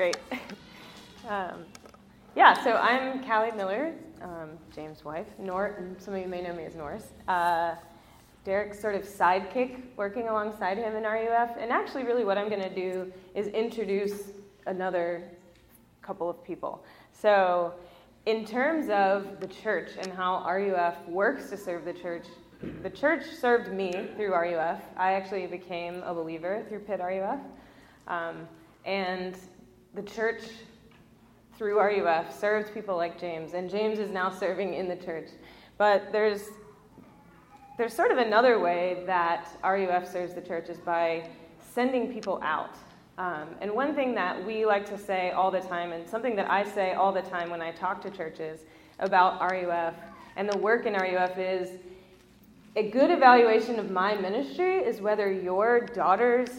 great. Um, yeah, so I'm Callie Miller, um, James' wife. Nor, some of you may know me as Norris. Uh, Derek's sort of sidekick, working alongside him in RUF. And actually, really, what I'm going to do is introduce another couple of people. So, in terms of the church and how RUF works to serve the church, the church served me through RUF. I actually became a believer through Pitt RUF. Um, and the church through RUF served people like James, and James is now serving in the church. But there's there's sort of another way that RUF serves the church is by sending people out. Um, and one thing that we like to say all the time, and something that I say all the time when I talk to churches about RUF and the work in RUF is a good evaluation of my ministry is whether your daughters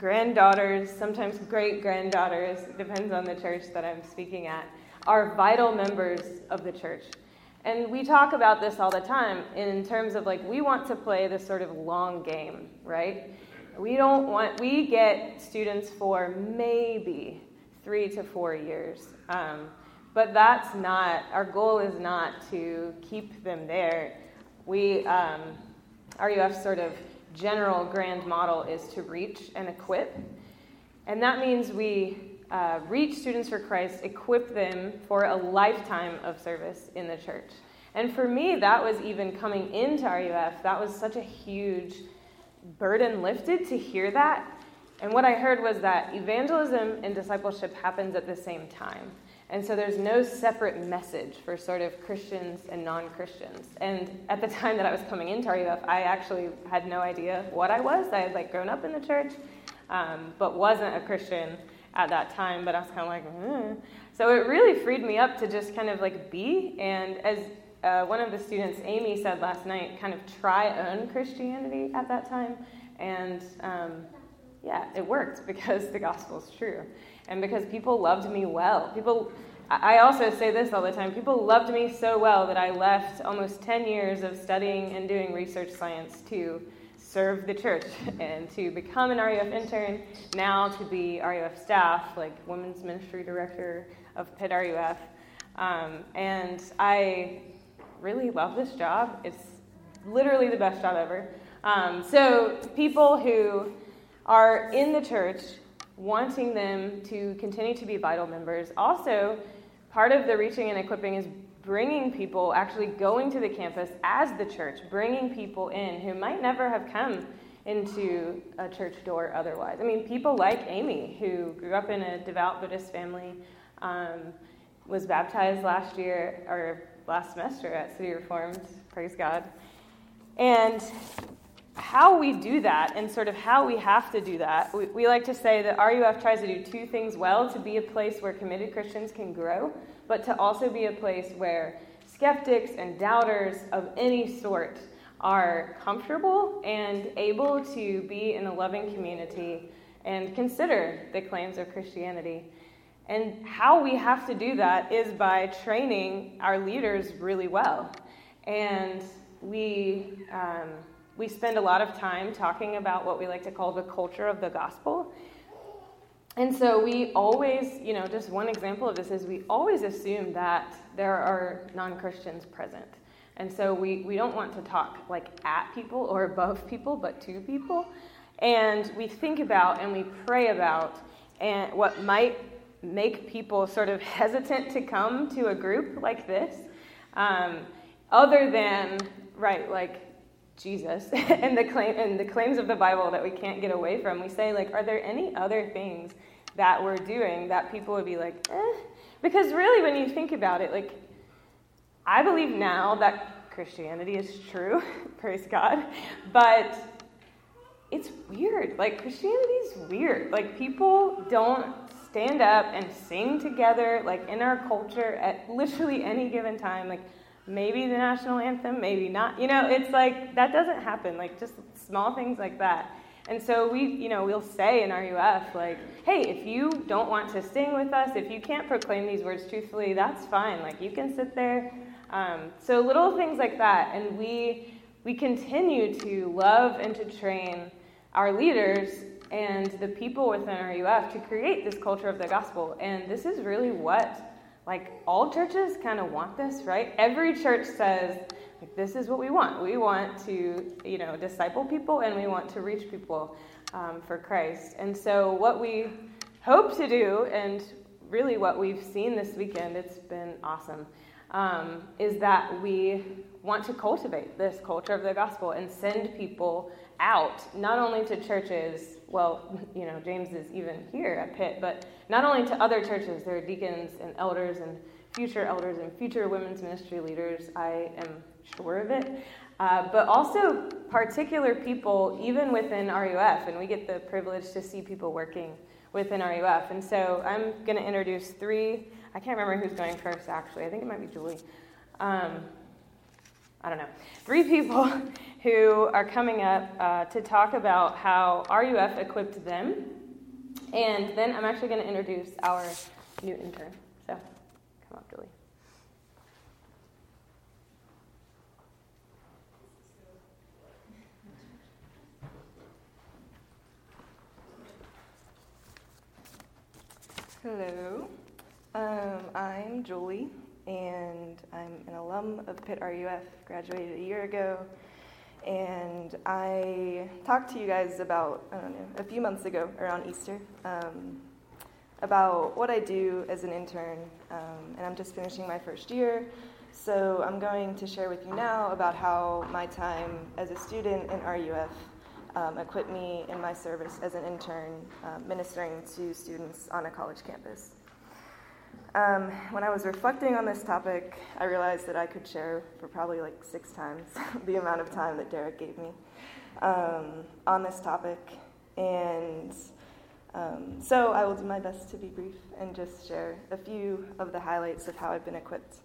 granddaughters, sometimes great granddaughters, depends on the church that I'm speaking at, are vital members of the church. And we talk about this all the time in terms of like, we want to play this sort of long game, right? We don't want, we get students for maybe three to four years. Um, but that's not, our goal is not to keep them there. We, um, RUF sort of general grand model is to reach and equip. And that means we uh, reach students for Christ, equip them for a lifetime of service in the church. And for me, that was even coming into RUF, that was such a huge burden lifted to hear that. And what I heard was that evangelism and discipleship happens at the same time. And so there's no separate message for sort of Christians and non Christians. And at the time that I was coming into RUF, I actually had no idea what I was. I had like grown up in the church, um, but wasn't a Christian at that time. But I was kind of like, mm. so it really freed me up to just kind of like be. And as uh, one of the students, Amy, said last night, kind of try own Christianity at that time. And um, yeah, it worked because the gospel is true and because people loved me well. People, I also say this all the time people loved me so well that I left almost 10 years of studying and doing research science to serve the church and to become an RUF intern, now to be RUF staff, like Women's Ministry Director of Pitt RUF. Um, and I really love this job. It's literally the best job ever. Um, so, people who are in the church wanting them to continue to be vital members. Also, part of the reaching and equipping is bringing people, actually going to the campus as the church, bringing people in who might never have come into a church door otherwise. I mean, people like Amy, who grew up in a devout Buddhist family, um, was baptized last year or last semester at City Reformed, praise God. And how we do that and sort of how we have to do that, we, we, like to say that RUF tries to do two things well to be a place where committed Christians can grow, but to also be a place where skeptics and doubters of any sort are comfortable and able to be in a loving community and consider the claims of Christianity. And how we have to do that is by training our leaders really well. And we. Um, we spend a lot of time talking about what we like to call the culture of the gospel. And so we always, you know, just one example of this is we always assume that there are non Christians present. And so we, we don't want to talk like at people or above people, but to people. And we think about and we pray about and what might make people sort of hesitant to come to a group like this, um, other than, right, like Jesus and the claim and the claims of the Bible that we can't get away from. We say like, are there any other things that we're doing that people would be like, eh? Because really, when you think about it, like, I believe now that Christianity is true, praise God, but it's weird. Like Christianity is weird. Like people don't stand up and sing together like in our culture at literally any given time. Like maybe the national anthem, maybe not. You know, it's like that doesn't happen, like just small things like that. And so we, you know, we'll say in RUF, like, hey, if you don't want to sing with us, if you can't proclaim these words truthfully, that's fine. Like, you can sit there. Um, so little things like that. And we, we continue to love and to train our leaders and the people within RUF to create this culture of the gospel. And this is really what, like, all churches kind of want this, right? Every church says, like, this is what we want. We want to, you know, disciple people and we want to reach people um, for Christ. And so, what we hope to do, and really what we've seen this weekend, it's been awesome, um, is that we want to cultivate this culture of the gospel and send people out, not only to churches, well, you know, James is even here at Pitt, but not only to other churches, there are deacons and elders and future elders and future women's ministry leaders, I am sure of it, uh, but also particular people, even within RUF, and we get the privilege to see people working within RUF. And so I'm going to introduce three, I can't remember who's going first actually, I think it might be Julie. Um, I don't know, three people who are coming up uh, to talk about how RUF equipped them. And then I'm actually going to introduce our new intern. So come up, Julie. Hello, um, I'm Julie, and I'm an alum of Pitt RUF, graduated a year ago. And I talked to you guys about, I don't know, a few months ago around Easter um, about what I do as an intern. Um, and I'm just finishing my first year. So I'm going to share with you now about how my time as a student in RUF um, equipped me in my service as an intern um, ministering to students on a college campus. Um, when I was reflecting on this topic, I realized that I could share for probably like six times the amount of time that Derek gave me um, on this topic. And um, so I will do my best to be brief and just share a few of the highlights of how I've been equipped.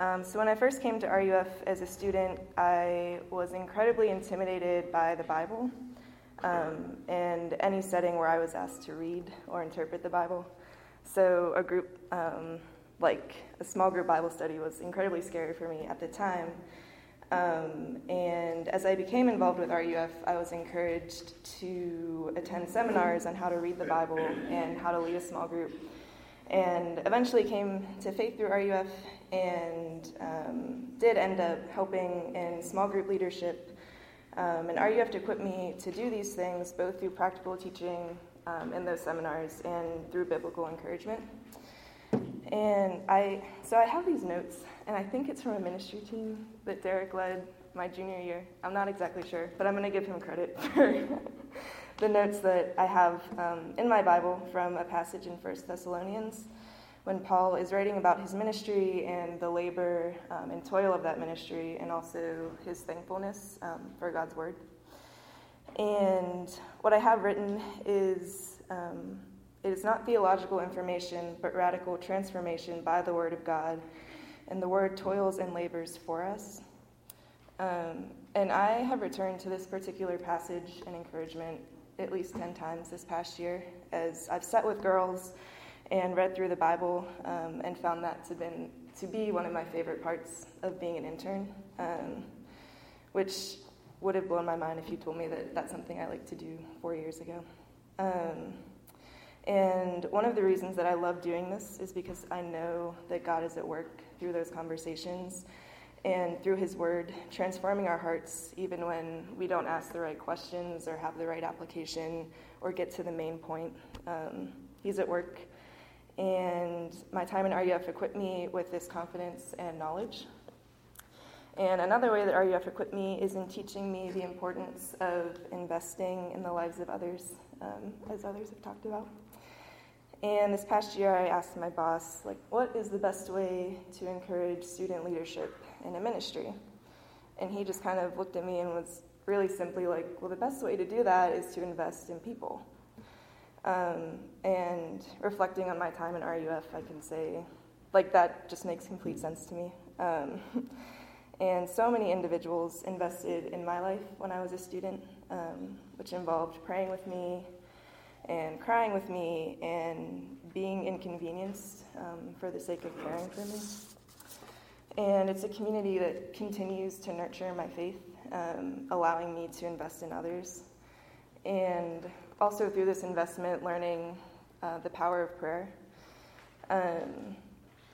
Um, so, when I first came to RUF as a student, I was incredibly intimidated by the Bible um, and any setting where I was asked to read or interpret the Bible. So, a group, um, like a small group Bible study, was incredibly scary for me at the time. Um, and as I became involved with RUF, I was encouraged to attend seminars on how to read the Bible and how to lead a small group. And eventually came to faith through RUF and um, did end up helping in small group leadership. Um, and RUF equipped me to do these things both through practical teaching um, in those seminars and through biblical encouragement. And I, so I have these notes, and I think it's from a ministry team that Derek led my junior year. I'm not exactly sure, but I'm going to give him credit for the notes that I have um, in my Bible from a passage in First Thessalonians when Paul is writing about his ministry and the labor um, and toil of that ministry, and also his thankfulness um, for God's word. And what I have written is um, it is not theological information, but radical transformation by the word of God. And the word toils and labors for us. Um, and I have returned to this particular passage and encouragement at least 10 times this past year as I've sat with girls and read through the Bible um, and found that to, been, to be one of my favorite parts of being an intern, um, which would have blown my mind if you told me that that's something I like to do four years ago. Um, and one of the reasons that I love doing this is because I know that God is at work through those conversations and through His Word, transforming our hearts even when we don't ask the right questions or have the right application or get to the main point. Um, he's at work. And my time in RUF equipped me with this confidence and knowledge. And another way that RUF equipped me is in teaching me the importance of investing in the lives of others, um, as others have talked about. And this past year, I asked my boss, like, what is the best way to encourage student leadership in a ministry? And he just kind of looked at me and was really simply like, well, the best way to do that is to invest in people. Um, and reflecting on my time in RUF, I can say, like, that just makes complete sense to me. Um, And so many individuals invested in my life when I was a student, um, which involved praying with me and crying with me and being inconvenienced um, for the sake of caring for me. And it's a community that continues to nurture my faith, um, allowing me to invest in others. And also through this investment, learning uh, the power of prayer. Um,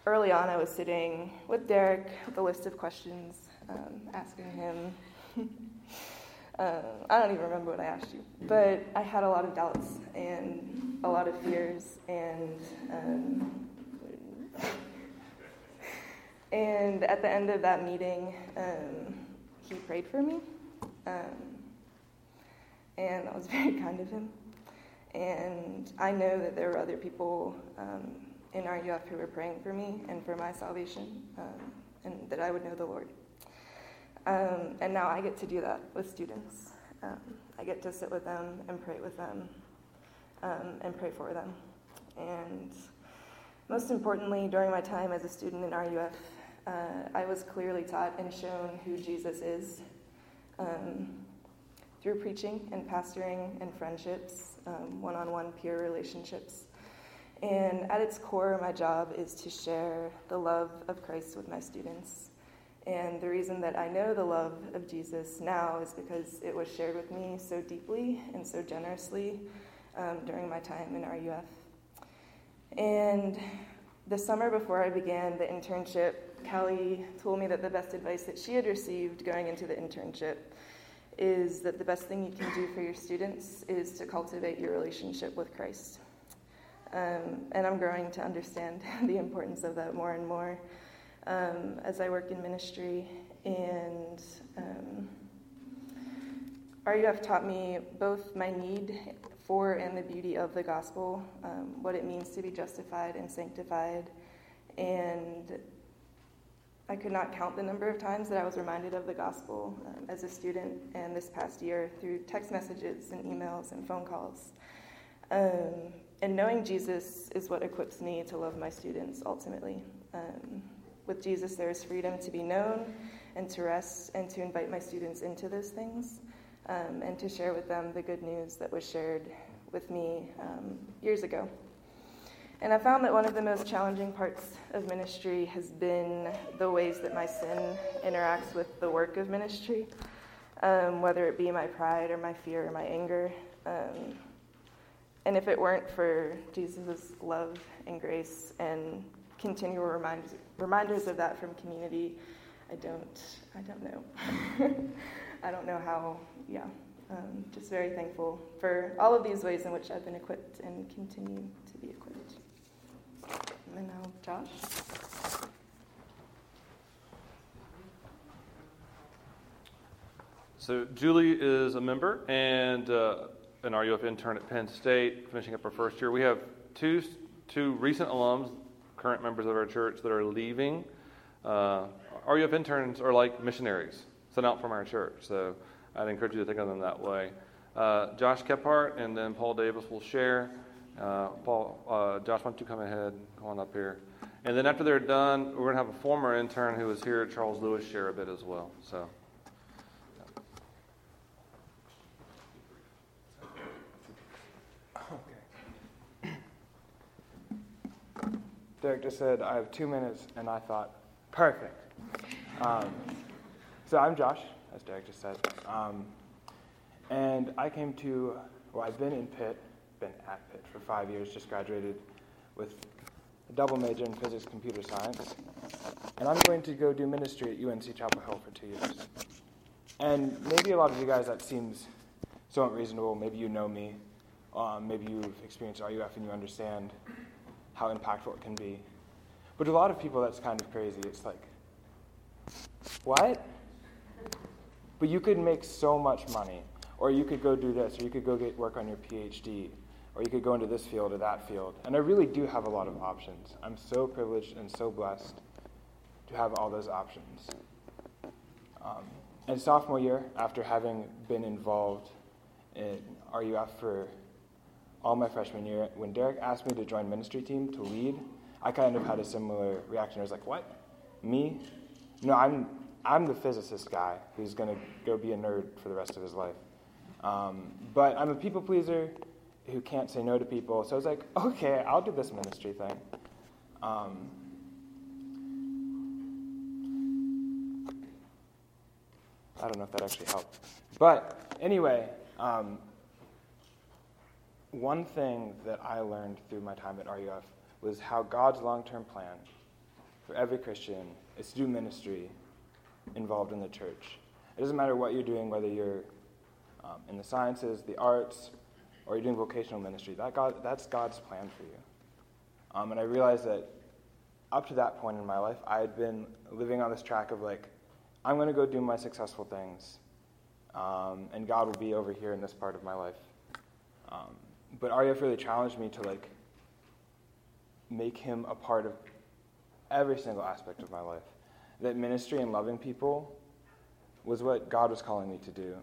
early on, I was sitting with Derek with a list of questions, um, asking him. uh, I don't even remember what I asked you, but I had a lot of doubts and a lot of fears, and um, and at the end of that meeting, um, he prayed for me, um, and that was very kind of him. And I know that there were other people in RUF who were praying for me and for my salvation, um, and that I would know the Lord. Um, and now I get to do that with students. Um, I get to sit with them and pray with them um, and pray for them. And most importantly, during my time as a student in RUF, uh, I was clearly taught and shown who Jesus is um, through preaching and pastoring and friendships, one on one peer relationships. And at its core, my job is to share the love of Christ with my students. And the reason that I know the love of Jesus now is because it was shared with me so deeply and so generously um, during my time in RUF. And the summer before I began the internship, Callie told me that the best advice that she had received going into the internship is that the best thing you can do for your students is to cultivate your relationship with Christ. Um, and I'm growing to understand the importance of that more and more um, as I work in ministry. And um, RUF taught me both my need for and the beauty of the gospel, um, what it means to be justified and sanctified. And I could not count the number of times that I was reminded of the gospel um, as a student and this past year through text messages and emails and phone calls. Um, and knowing Jesus is what equips me to love my students ultimately. Um, with Jesus, there is freedom to be known and to rest and to invite my students into those things um, and to share with them the good news that was shared with me um, years ago. And I found that one of the most challenging parts of ministry has been the ways that my sin interacts with the work of ministry, um, whether it be my pride or my fear or my anger. And if it weren't for Jesus' love and grace and continual reminders, reminders of that from community, I don't, I don't know. I don't know how, yeah. Um, just very thankful for all of these ways in which I've been equipped and continue to be equipped. And now, Josh. So, Julie is a member, and uh, an RUF intern at Penn State, finishing up her first year. We have two, two recent alums, current members of our church, that are leaving. Uh, RUF interns are like missionaries sent out from our church, so I'd encourage you to think of them that way. Uh, Josh Kephart and then Paul Davis will share. Uh, Paul, uh, Josh, why don't you come ahead, come on up here. And then after they're done, we're going to have a former intern who was here, at Charles Lewis, share a bit as well. So. Derek just said, I have two minutes, and I thought, perfect. Um, so I'm Josh, as Derek just said. Um, and I came to, well, I've been in Pitt, been at Pitt for five years, just graduated with a double major in physics computer science. And I'm going to go do ministry at UNC Chapel Hill for two years. And maybe a lot of you guys, that seems so unreasonable. Maybe you know me. Um, maybe you've experienced RUF and you understand how impactful it can be. But to a lot of people, that's kind of crazy. It's like, what? But you could make so much money, or you could go do this, or you could go get work on your PhD, or you could go into this field or that field. And I really do have a lot of options. I'm so privileged and so blessed to have all those options. Um, and sophomore year, after having been involved in RUF for all my freshman year, when Derek asked me to join ministry team to lead, I kind of had a similar reaction. I was like, "What? Me? No, I'm I'm the physicist guy who's to go be a nerd for the rest of his life." Um, but I'm a people pleaser who can't say no to people, so I was like, "Okay, I'll do this ministry thing." Um, I don't know if that actually helped, but anyway. Um, one thing that I learned through my time at RUF was how God's long term plan for every Christian is to do ministry involved in the church. It doesn't matter what you're doing, whether you're um, in the sciences, the arts, or you're doing vocational ministry. That God, that's God's plan for you. Um, and I realized that up to that point in my life, I had been living on this track of like, I'm going to go do my successful things, um, and God will be over here in this part of my life. Um, but RUF really challenged me to like make Him a part of every single aspect of my life. That ministry and loving people was what God was calling me to do.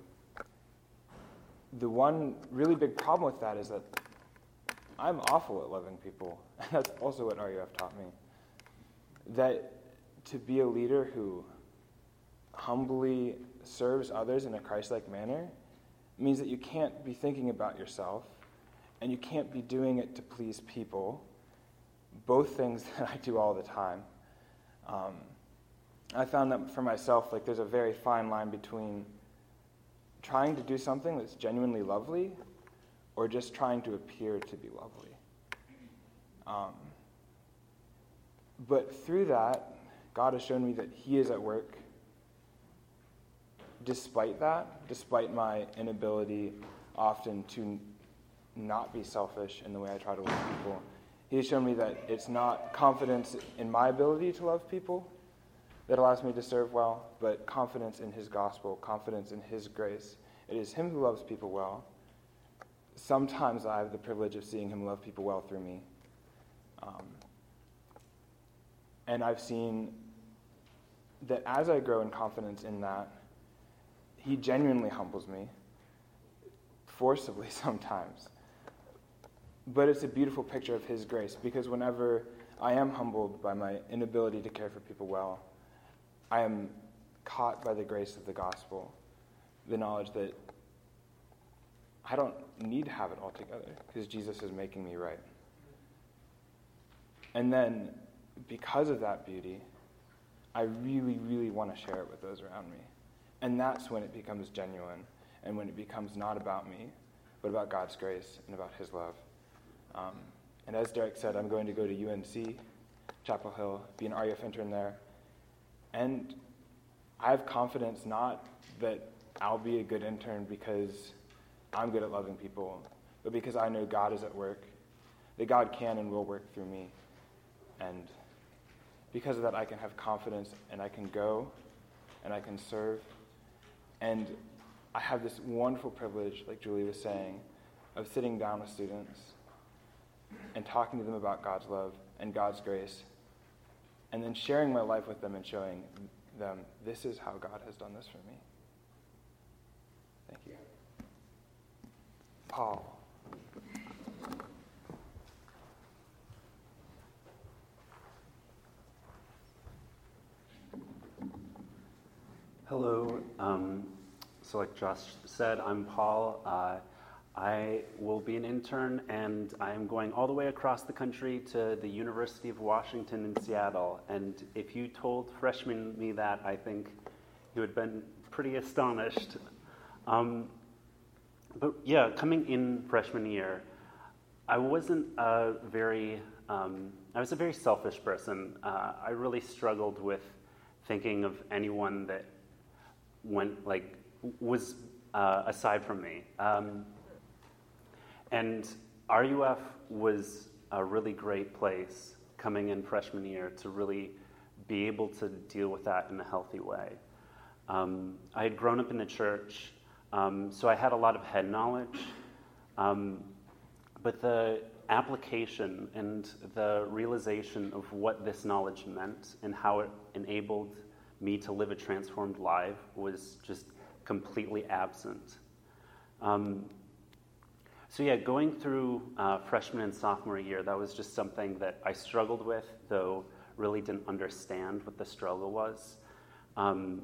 The one really big problem with that is that I'm awful at loving people. And that's also what RUF taught me. That to be a leader who humbly serves others in a Christ like manner means that you can't be thinking about yourself and you can't be doing it to please people. Both things that I do all the time. Um, I found that for myself, like there's a very fine line between trying to do something that's genuinely lovely or just trying to appear to be lovely. Um, but through that, God has shown me that He is at work despite that, despite my inability often to not be selfish in the way I try to love people. He's shown me that it's not confidence in my ability to love people that allows me to serve well, but confidence in His gospel, confidence in His grace. It is Him who loves people well. Sometimes I have the privilege of seeing Him love people well through me. Um, and I've seen that as I grow in confidence in that, He genuinely humbles me, forcibly sometimes. But it's a beautiful picture of His grace because whenever I am humbled by my inability to care for people well, I am caught by the grace of the gospel, the knowledge that I don't need to have it all together because Jesus is making me right. And then, because of that beauty, I really, really want to share it with those around me. And that's when it becomes genuine and when it becomes not about me, but about God's grace and about His love. Um, and as Derek said, I'm going to go to UNC, Chapel Hill, be an RUF intern there. And I have confidence not that I'll be a good intern because I'm good at loving people, but because I know God is at work, that God can and will work through me. And because of that, I can have confidence and I can go and I can serve. And I have this wonderful privilege, like Julie was saying, of sitting down with students and talking to them about God's love and God's grace and then sharing my life with them and showing them this is how God has done this for me. Thank you. Paul. Hello. Um, so, like Josh said, I'm Paul. Uh, I will be an intern, and I'm going all the way across the country to the University of Washington in Seattle. And if you told freshman me that, I think you would have been pretty astonished. Um, but yeah, coming in freshman year, I wasn't a very, um, I was a very selfish person. Uh, I really struggled with thinking of anyone that went like was uh, aside from me. Um, and RUF was a really great place coming in freshman year to really be able to deal with that in a healthy way. Um, I had grown up in the church, um, so I had a lot of head knowledge, um, but the application and the realization of what this knowledge meant and how it enabled me to live a transformed life was just completely absent. Um, so, yeah, going through uh, freshman and sophomore year, that was just something that I struggled with, though really didn't understand what the struggle was. Um,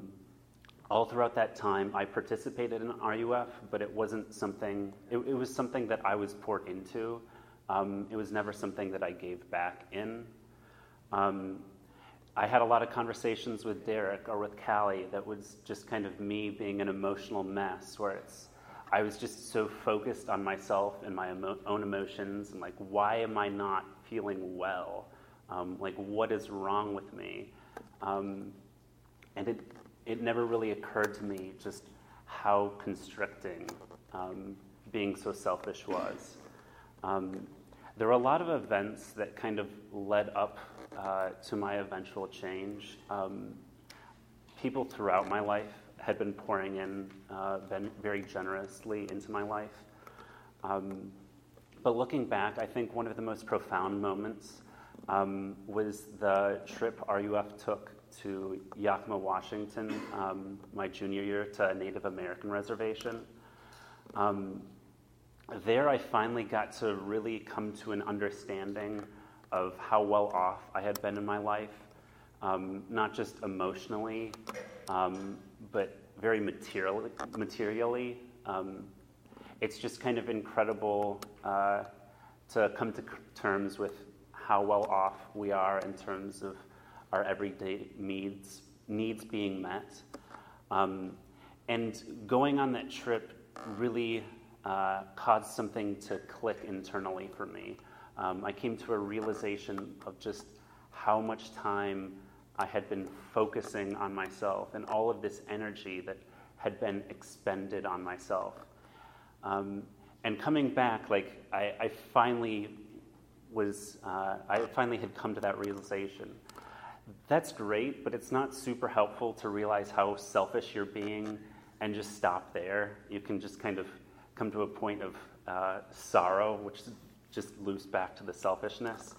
all throughout that time, I participated in RUF, but it wasn't something, it, it was something that I was poured into. Um, it was never something that I gave back in. Um, I had a lot of conversations with Derek or with Callie that was just kind of me being an emotional mess, where it's I was just so focused on myself and my emo- own emotions and like, why am I not feeling well? Um, like, what is wrong with me? Um, and it, it never really occurred to me just how constricting um, being so selfish was. Um, there were a lot of events that kind of led up uh, to my eventual change. Um, people throughout my life had been pouring in uh, been very generously into my life. Um, but looking back, I think one of the most profound moments um, was the trip RUF took to Yakima, Washington, um, my junior year, to a Native American reservation. Um, there, I finally got to really come to an understanding of how well off I had been in my life, um, not just emotionally, um, but very material, materially. Um, it's just kind of incredible uh, to come to terms with how well off we are in terms of our everyday needs, needs being met. Um, and going on that trip really uh, caused something to click internally for me. Um, I came to a realization of just how much time I had been focusing on myself and all of this energy that had been expended on myself. Um, and coming back, like I, I finally was, uh, I finally had come to that realization. That's great, but it's not super helpful to realize how selfish you're being and just stop there. You can just kind of come to a point of uh, sorrow, which just loops back to the selfishness.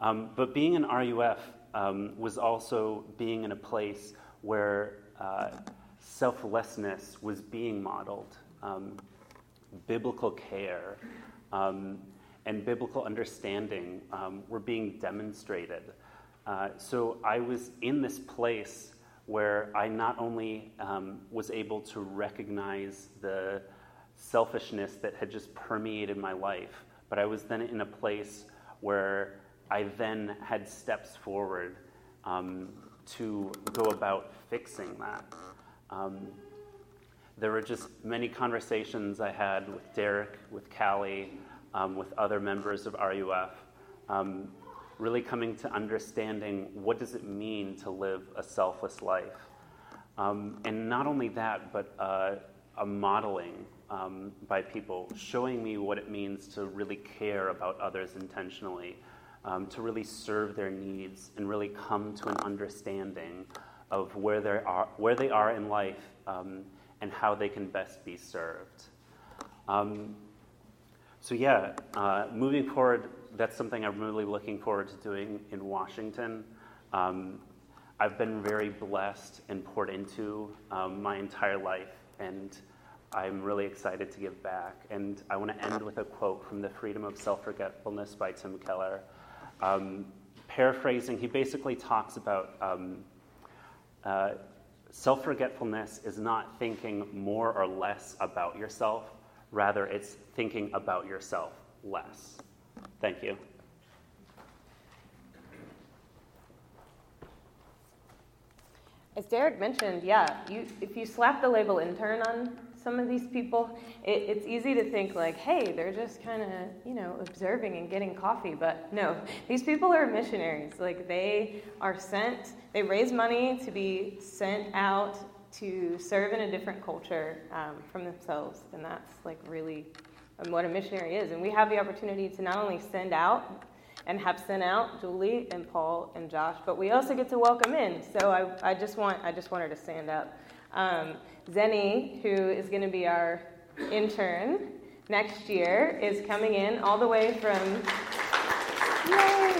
Um, but being an RUF um, was also being in a place where uh, selflessness was being modeled, um, biblical care um, and biblical understanding um, were being demonstrated. Uh, so I was in this place where I not only um, was able to recognize the selfishness that had just permeated my life, but I was then in a place where I then had steps forward um, to go about fixing that. Um, there were just many conversations I had with Derek, with Callie, um, with other members of RUF, um, really coming to understanding what does it mean to live a selfless life. Um, and not only that, but uh, a modeling um, by people, showing me what it means to really care about others intentionally, um, to really serve their needs, and really come to an understanding of where they are, where they are in life um, and how they can best be served. Um, so, yeah, uh, moving forward, that's something I'm really looking forward to doing in Washington. Um, I've been very blessed and poured into um, my entire life, and I'm really excited to give back. And I want to end with a quote from The Freedom of Self Forgetfulness by Tim Keller. Um, paraphrasing, he basically talks about um, uh, self forgetfulness is not thinking more or less about yourself, rather, it's thinking about yourself less. Thank you. As Derek mentioned, yeah, you, if you slap the label intern on some of these people, it, it's easy to think like, hey, they're just kind of, you know, observing and getting coffee. But no, these people are missionaries. Like they are sent, they raise money to be sent out to serve in a different culture um, from themselves. And that's like really um, what a missionary is. And we have the opportunity to not only send out and have sent out Julie and Paul and Josh, but we also get to welcome in. So I, I just want I just want her to stand up. Um, Zenny, who is going to be our intern next year, is coming in all the way from yay,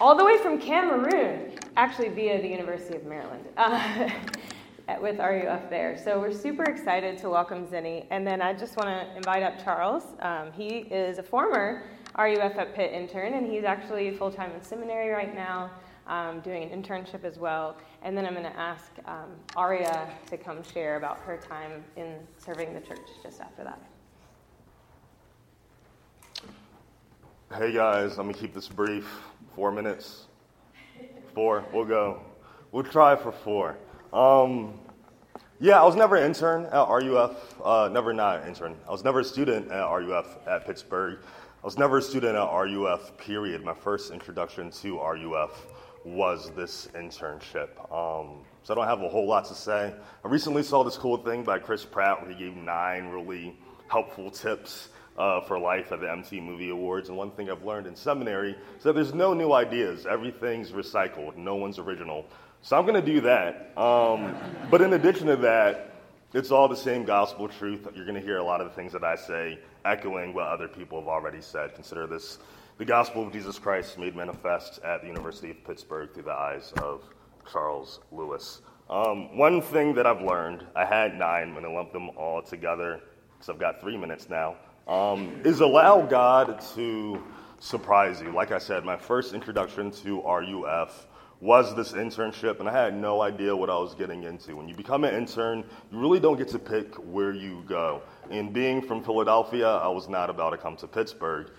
all the way from Cameroon, actually via the University of Maryland. Uh, with RUF there. So we're super excited to welcome Zenny. And then I just want to invite up Charles. Um, he is a former RUF at Pitt intern, and he's actually full time in seminary right now um, doing an internship as well. And then I'm going to ask um, Aria to come share about her time in serving the church just after that. Hey guys, let me keep this brief. Four minutes. Four, we'll go. We'll try for four. Um, Yeah, I was never an intern at RUF. Uh, never not an intern. I was never a student at RUF at Pittsburgh. I was never a student at RUF. Period. My first introduction to RUF was this internship. Um, so I don't have a whole lot to say. I recently saw this cool thing by Chris Pratt where he gave nine really helpful tips uh, for life at the MTV Movie Awards. And one thing I've learned in seminary is that there's no new ideas. Everything's recycled. No one's original. So I'm going to do that. Um, but in addition to that, it's all the same gospel truth. You're going to hear a lot of the things that I say echoing what other people have already said. Consider this the gospel of Jesus Christ made manifest at the University of Pittsburgh through the eyes of Charles Lewis. Um, one thing that I've learned, I had nine, I'm going to lump them all together because I've got three minutes now, um, is allow God to surprise you. Like I said, my first introduction to RUF was this internship, and I had no idea what I was getting into. When you become an intern, you really don't get to pick where you go. And being from Philadelphia, I was not about to come to Pittsburgh.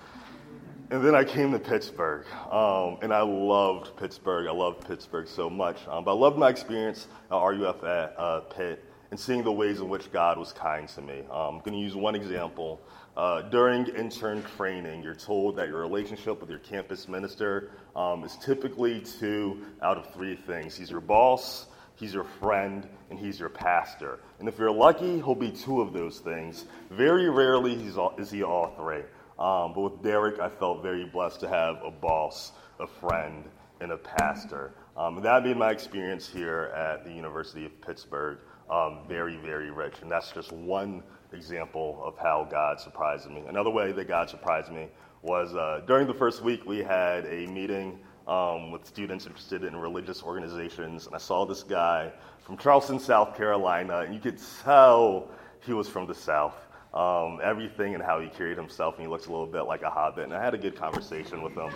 And then I came to Pittsburgh, um, and I loved Pittsburgh. I loved Pittsburgh so much. Um, but I loved my experience at RUF at uh, Pitt and seeing the ways in which God was kind to me. Um, I'm going to use one example. Uh, during intern training, you're told that your relationship with your campus minister um, is typically two out of three things. He's your boss, he's your friend, and he's your pastor. And if you're lucky, he'll be two of those things. Very rarely all, is he all three. Um, but with Derek, I felt very blessed to have a boss, a friend, and a pastor. Um, that made my experience here at the University of Pittsburgh um, very, very rich. And that's just one example of how God surprised me. Another way that God surprised me was uh, during the first week, we had a meeting um, with students interested in religious organizations. And I saw this guy from Charleston, South Carolina, and you could tell he was from the South. Um, everything and how he carried himself, and he looks a little bit like a hobbit. And I had a good conversation with him.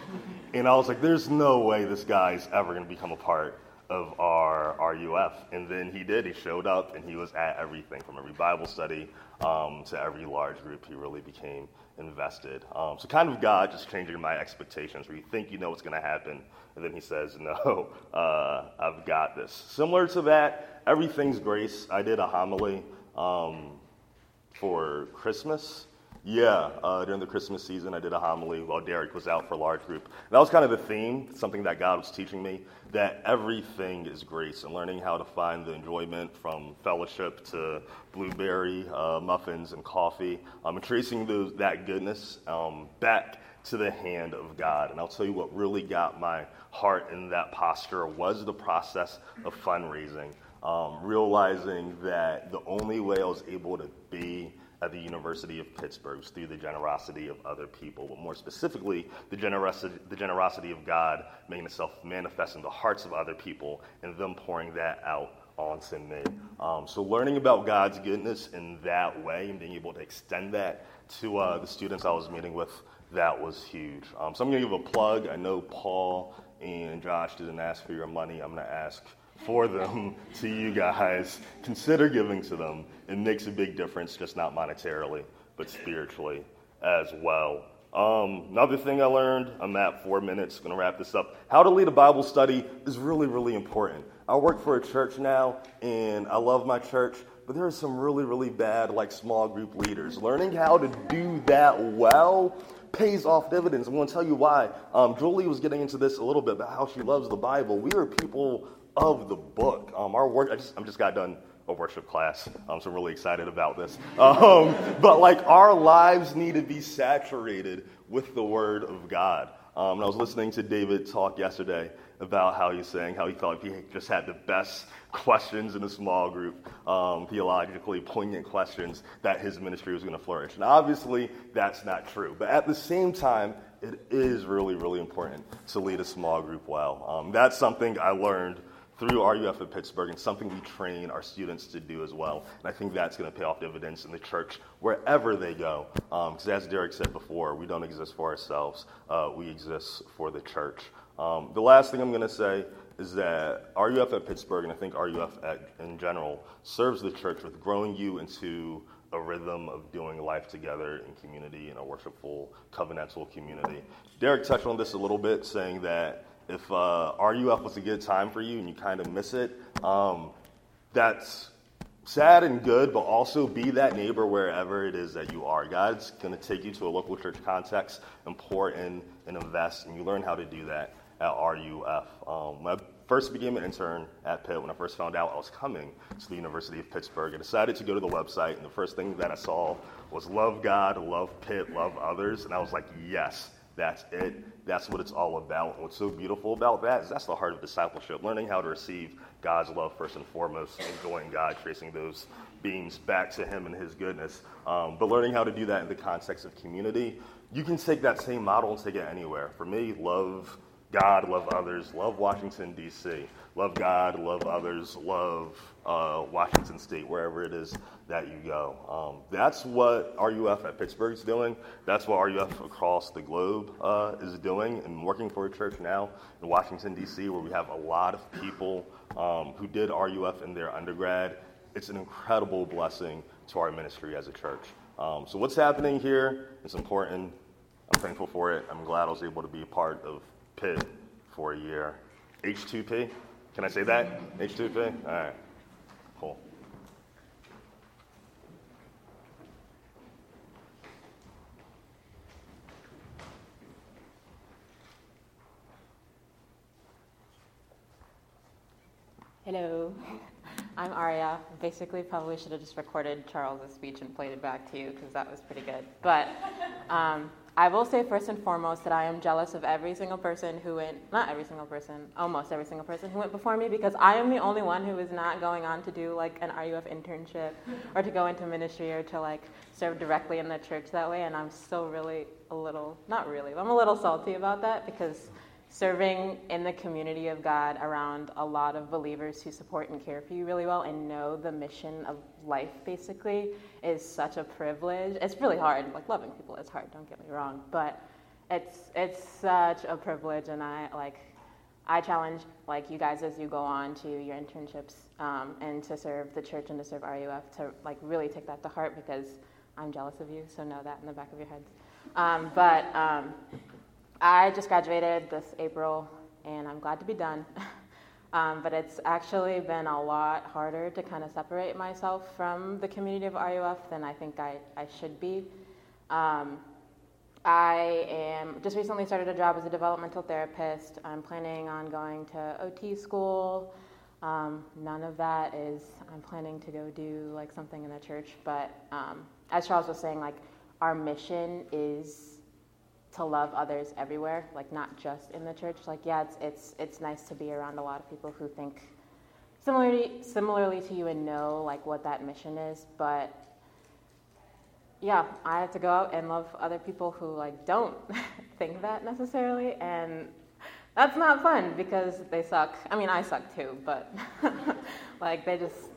And I was like, there's no way this guy's ever going to become a part of our RUF. And then he did. He showed up and he was at everything from every Bible study um, to every large group. He really became invested. Um, so, kind of God just changing my expectations where you think you know what's going to happen. And then he says, No, uh, I've got this. Similar to that, everything's grace. I did a homily um, for Christmas. Yeah, uh, during the Christmas season, I did a homily while Derek was out for a large group. That was kind of the theme, something that God was teaching me, that everything is grace and learning how to find the enjoyment from fellowship to blueberry uh, muffins and coffee, um, and tracing those, that goodness um, back to the hand of God. And I'll tell you what really got my heart in that posture was the process of fundraising, um, realizing that the only way I was able to be at the University of Pittsburgh is through the generosity of other people, but more specifically, the generosity, the generosity of God making itself manifest in the hearts of other people and them pouring that out onto me. Um, so, learning about God's goodness in that way and being able to extend that to uh, the students I was meeting with, that was huge. Um, so, I'm going to give a plug. I know Paul and Josh didn't ask for your money. I'm going to ask for them to you guys. Consider giving to them. It makes a big difference, just not monetarily, but spiritually as well. Um, another thing I learned, I'm at four minutes, gonna wrap this up. How to lead a Bible study is really, really important. I work for a church now, and I love my church, but there are some really, really bad, like small group leaders. Learning how to do that well pays off dividends. I'm going to tell you why. Um, Julie was getting into this a little bit about how she loves the Bible. We are people of the book. Um, our work, I just, I'm just got done a worship class, um, so I'm really excited about this. Um, but like our lives need to be saturated with the Word of God. Um, and I was listening to David talk yesterday about how he's saying how he felt he just had the best questions in a small group, um, theologically poignant questions that his ministry was going to flourish. And obviously, that's not true. But at the same time, it is really, really important to lead a small group well. Um, that's something I learned through RUF at Pittsburgh and something we train our students to do as well. And I think that's going to pay off dividends in the church wherever they go. Because um, as Derek said before, we don't exist for ourselves, uh, we exist for the church. Um, the last thing I'm going to say is that RUF at Pittsburgh, and I think RUF at, in general, serves the church with growing you into a rhythm of doing life together in community in a worshipful, covenantal community. Derek touched on this a little bit, saying that if uh, RUF was a good time for you and you kind of miss it, um, that's sad and good, but also be that neighbor wherever it is that you are. God's going to take you to a local church context and pour in and invest, and you learn how to do that at RUF. Um, when I first became an intern at Pitt, when I first found out I was coming to the University of Pittsburgh, I decided to go to the website, and the first thing that I saw was love God, love Pitt, love others, and I was like, yes, that's it. That's what it's all about. What's so beautiful about that is that's the heart of discipleship, learning how to receive God's love first and foremost, enjoying God, tracing those beams back to Him and His goodness. Um, but learning how to do that in the context of community, you can take that same model and take it anywhere. For me, love God, love others, love Washington, D.C., love God, love others, love uh, Washington State, wherever it is that you go. Um, that's what RUF at Pittsburgh is doing. That's what RUF across the globe uh, is doing. And working for a church now in Washington, D.C., where we have a lot of people um, who did RUF in their undergrad, it's an incredible blessing to our ministry as a church. Um, so, what's happening here is important. I'm thankful for it. I'm glad I was able to be a part of Pitt for a year. H2P? Can I say that? H2P? All right. Cool. Hello, I'm Aria. Basically, probably should have just recorded Charles's speech and played it back to you because that was pretty good. But um, I will say first and foremost that I am jealous of every single person who went, not every single person, almost every single person who went before me because I am the only one who is not going on to do like an RUF internship or to go into ministry or to like serve directly in the church that way. And I'm still really a little, not really, I'm a little salty about that because serving in the community of God around a lot of believers who support and care for you really well and know the mission of life basically is such a privilege. It's really hard. Like loving people is hard, don't get me wrong, but it's it's such a privilege and I like I challenge like you guys as you go on to your internships um, and to serve the church and to serve RUF to like really take that to heart because I'm jealous of you, so know that in the back of your heads. Um, but um, I just graduated this April, and I'm glad to be done. um, but it's actually been a lot harder to kind of separate myself from the community of RUF than I think I, I should be. Um, I am just recently started a job as a developmental therapist. I'm planning on going to OT school. Um, none of that is, I'm planning to go do like something in the church. But um, as Charles was saying, like our mission is to love others everywhere, like not just in the church. Like, yeah, it's it's it's nice to be around a lot of people who think similarly similarly to you and know like what that mission is. But yeah, I have to go out and love other people who like don't think that necessarily, and that's not fun because they suck. I mean, I suck too, but like they just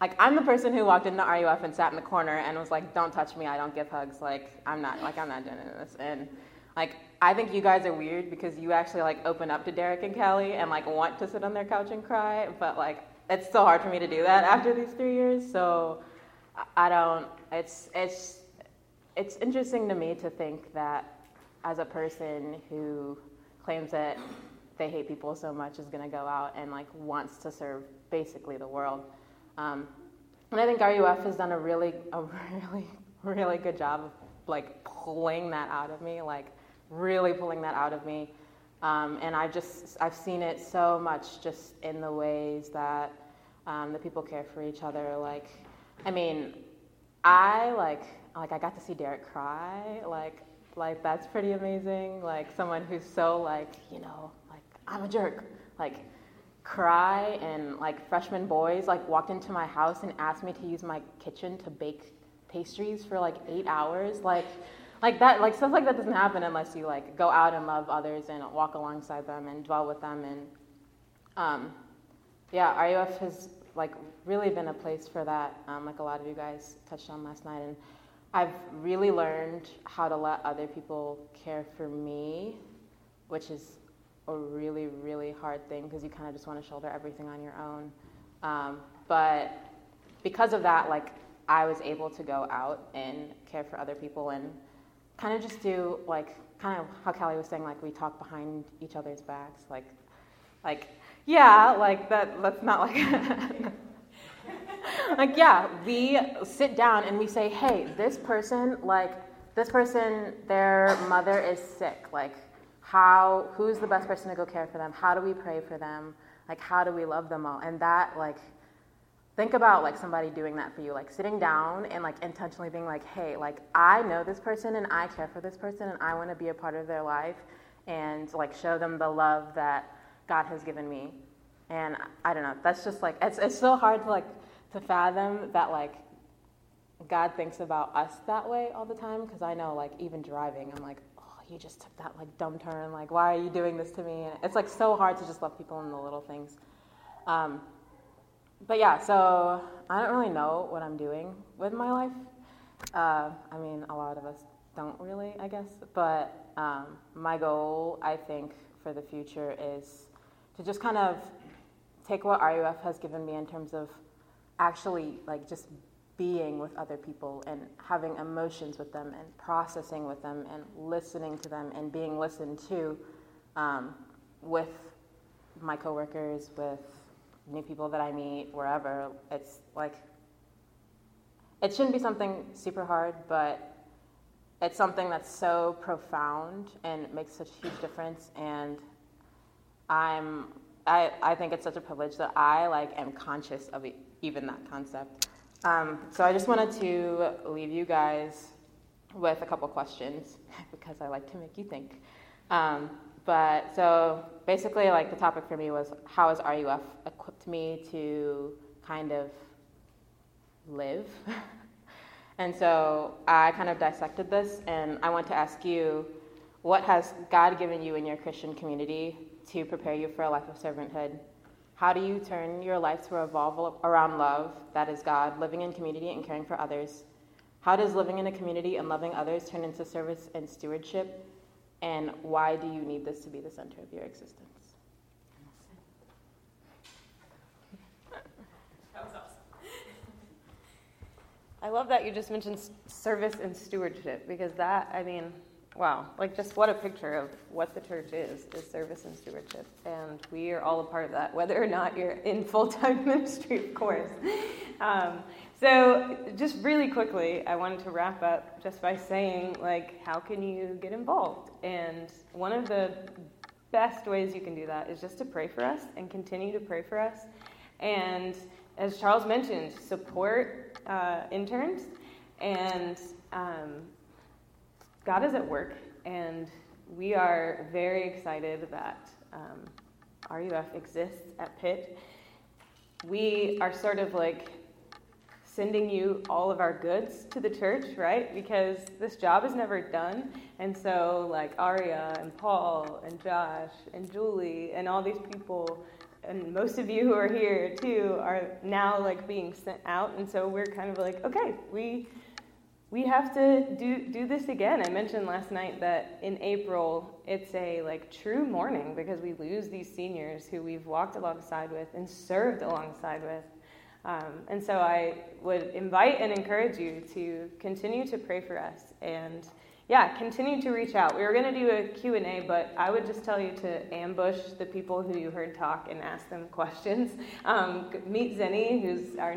like I'm the person who walked into RUF and sat in the corner and was like, "Don't touch me. I don't give hugs. Like I'm not like I'm not doing this." And like I think you guys are weird because you actually like open up to Derek and Callie and like want to sit on their couch and cry, but like it's so hard for me to do that after these three years. So I don't. It's it's it's interesting to me to think that as a person who claims that they hate people so much is going to go out and like wants to serve basically the world. Um, and I think RUF has done a really, a really, really good job of like pulling that out of me, like really pulling that out of me. Um, and I've just, I've seen it so much just in the ways that um, the people care for each other. Like, I mean, I like, like I got to see Derek cry. Like, like that's pretty amazing. Like someone who's so like, you know, like I'm a jerk. Like cry and like freshman boys like walked into my house and asked me to use my kitchen to bake pastries for like eight hours. Like like that like stuff like that doesn't happen unless you like go out and love others and walk alongside them and dwell with them. And um, yeah RUF has like really been a place for that um, like a lot of you guys touched on last night. And I've really learned how to let other people care for me which is a really, really hard thing because you kind of just want to shoulder everything on your own. Um, but because of that, like I was able to go out and care for other people and kind of just do like kind of how Callie was saying, like we talk behind each other's backs, like like yeah, like that. That's not like like, yeah, we sit down and we say, hey, this person, like, this person, their mother is sick. Like, how, who's the best person to go care for them? How do we pray for them? Like, how do we love them all? And that, like, think about like somebody doing that for you like sitting down and like intentionally being like hey like i know this person and i care for this person and i want to be a part of their life and like show them the love that god has given me and i don't know that's just like it's, it's so hard to like to fathom that like god thinks about us that way all the time because i know like even driving i'm like you just took that like dumb turn like why are you doing this to me and it's like so hard to just love people in the little things um, but yeah, so I don't really know what I'm doing with my life. Uh, I mean, a lot of us don't really, I guess. But um, my goal, I think, for the future is to just kind of take what RUF has given me in terms of actually, like, just being with other people and having emotions with them and processing with them and listening to them and being listened to um, with my coworkers, with new people that I meet, wherever. It's like, it shouldn't be something super hard, but it's something that's so profound and makes such a huge difference. And I'm, I, I think it's such a privilege that I like am conscious of even that concept. Um, so I just wanted to leave you guys with a couple questions because I like to make you think. Um, but so basically, like the topic for me was how has RUF equipped me to kind of live? and so I kind of dissected this, and I want to ask you what has God given you in your Christian community to prepare you for a life of servanthood? How do you turn your life to revolve around love, that is God, living in community and caring for others? How does living in a community and loving others turn into service and stewardship? And why do you need this to be the center of your existence? That was awesome. I love that you just mentioned service and stewardship because that, I mean, wow, like just what a picture of what the church is, is service and stewardship. And we are all a part of that, whether or not you're in full time ministry, of course. Um, so, just really quickly, I wanted to wrap up just by saying, like, how can you get involved? And one of the best ways you can do that is just to pray for us and continue to pray for us. And as Charles mentioned, support uh, interns. And um, God is at work, and we are very excited that um, RUF exists at Pitt. We are sort of like sending you all of our goods to the church, right? Because this job is never done. And so, like Aria and Paul and Josh and Julie and all these people, and most of you who are here too, are now like being sent out. And so we're kind of like, okay, we we have to do do this again. I mentioned last night that in April it's a like true mourning because we lose these seniors who we've walked alongside with and served alongside with um, and so I would invite and encourage you to continue to pray for us and yeah, continue to reach out. We were going to do a Q&A, but I would just tell you to ambush the people who you heard talk and ask them questions. Um, meet Zenny, who's our